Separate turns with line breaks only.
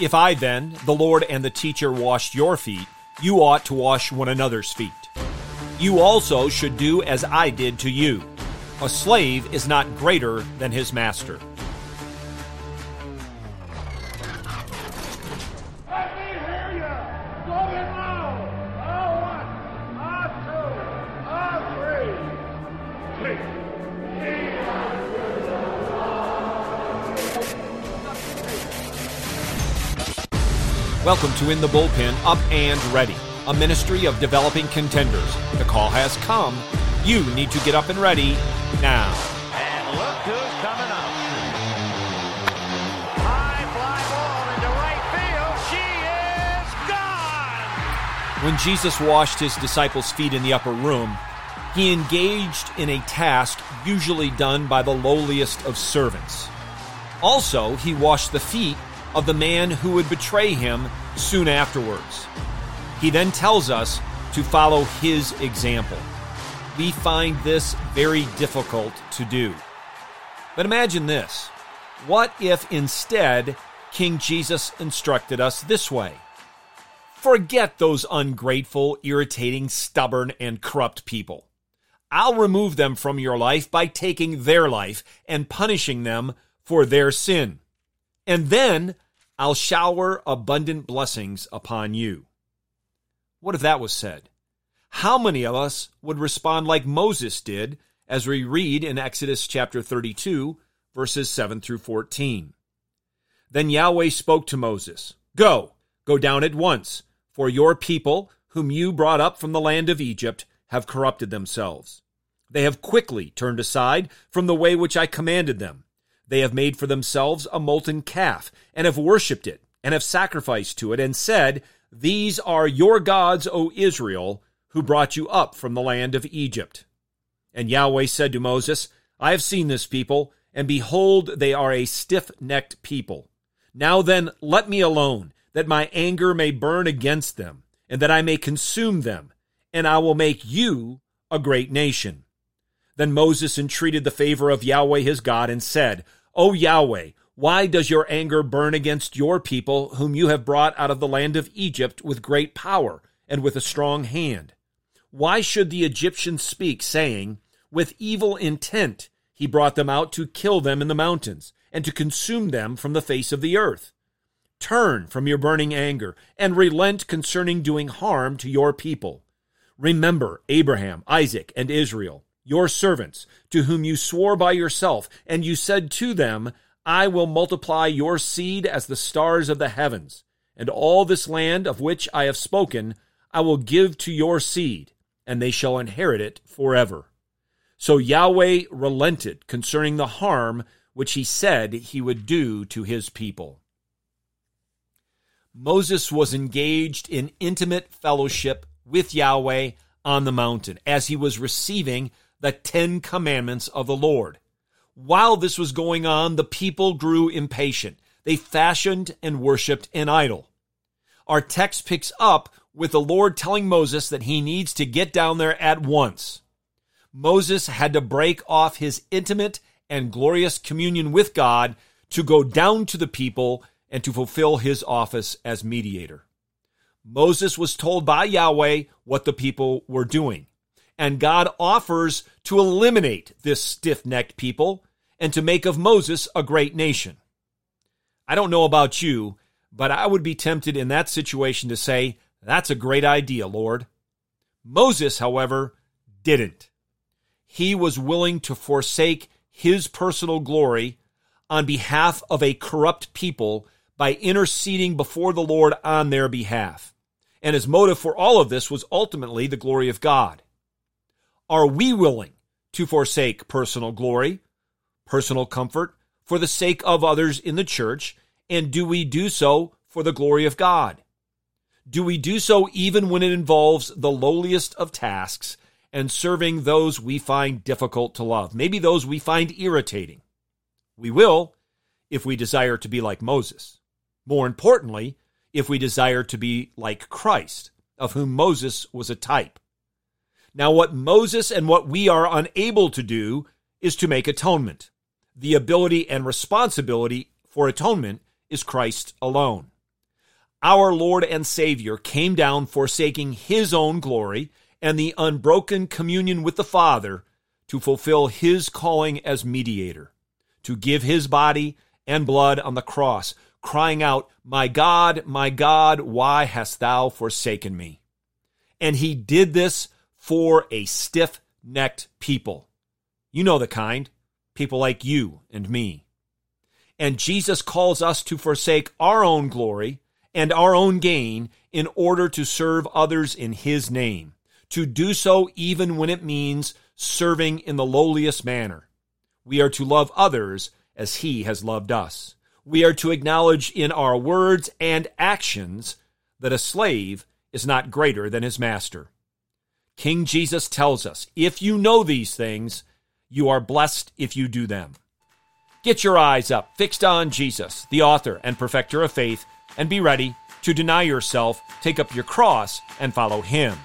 If I then, the Lord and the teacher, washed your feet, you ought to wash one another's feet. You also should do as I did to you. A slave is not greater than his master. Welcome to In the Bullpen Up and Ready, a ministry of developing contenders. The call has come. You need to get up and ready now.
And look who's coming up. High fly ball into right field. She is gone.
When Jesus washed his disciples' feet in the upper room, he engaged in a task usually done by the lowliest of servants. Also, he washed the feet of the man who would betray him soon afterwards. He then tells us to follow his example. We find this very difficult to do. But imagine this what if instead King Jesus instructed us this way? Forget those ungrateful, irritating, stubborn, and corrupt people. I'll remove them from your life by taking their life and punishing them for their sin. And then I'll shower abundant blessings upon you. What if that was said? How many of us would respond like Moses did as we read in Exodus chapter 32, verses 7 through 14? Then Yahweh spoke to Moses Go, go down at once, for your people, whom you brought up from the land of Egypt, have corrupted themselves. They have quickly turned aside from the way which I commanded them. They have made for themselves a molten calf, and have worshipped it, and have sacrificed to it, and said, These are your gods, O Israel, who brought you up from the land of Egypt. And Yahweh said to Moses, I have seen this people, and behold, they are a stiff necked people. Now then, let me alone, that my anger may burn against them, and that I may consume them, and I will make you a great nation. Then Moses entreated the favor of Yahweh his God, and said, O Yahweh, why does your anger burn against your people, whom you have brought out of the land of Egypt with great power and with a strong hand? Why should the Egyptians speak, saying, With evil intent he brought them out to kill them in the mountains, and to consume them from the face of the earth? Turn from your burning anger, and relent concerning doing harm to your people. Remember Abraham, Isaac, and Israel your servants, to whom you swore by yourself, and you said to them, I will multiply your seed as the stars of the heavens, and all this land of which I have spoken I will give to your seed, and they shall inherit it forever. So Yahweh relented concerning the harm which he said he would do to his people. Moses was engaged in intimate fellowship with Yahweh on the mountain as he was receiving the Ten Commandments of the Lord. While this was going on, the people grew impatient. They fashioned and worshiped an idol. Our text picks up with the Lord telling Moses that he needs to get down there at once. Moses had to break off his intimate and glorious communion with God to go down to the people and to fulfill his office as mediator. Moses was told by Yahweh what the people were doing and God offers to eliminate this stiff necked people and to make of Moses a great nation. I don't know about you, but I would be tempted in that situation to say, That's a great idea, Lord. Moses, however, didn't. He was willing to forsake his personal glory on behalf of a corrupt people by interceding before the Lord on their behalf. And his motive for all of this was ultimately the glory of God. Are we willing to forsake personal glory, personal comfort, for the sake of others in the church? And do we do so for the glory of God? Do we do so even when it involves the lowliest of tasks and serving those we find difficult to love, maybe those we find irritating? We will if we desire to be like Moses. More importantly, if we desire to be like Christ, of whom Moses was a type. Now, what Moses and what we are unable to do is to make atonement. The ability and responsibility for atonement is Christ alone. our Lord and Savior came down forsaking his own glory and the unbroken communion with the Father to fulfill his calling as mediator, to give his body and blood on the cross, crying out, My God, my God, why hast thou forsaken me? And he did this for a stiff necked people. You know the kind, people like you and me. And Jesus calls us to forsake our own glory and our own gain in order to serve others in his name, to do so even when it means serving in the lowliest manner. We are to love others as he has loved us. We are to acknowledge in our words and actions that a slave is not greater than his master. King Jesus tells us, if you know these things, you are blessed if you do them. Get your eyes up, fixed on Jesus, the author and perfecter of faith, and be ready to deny yourself, take up your cross, and follow him.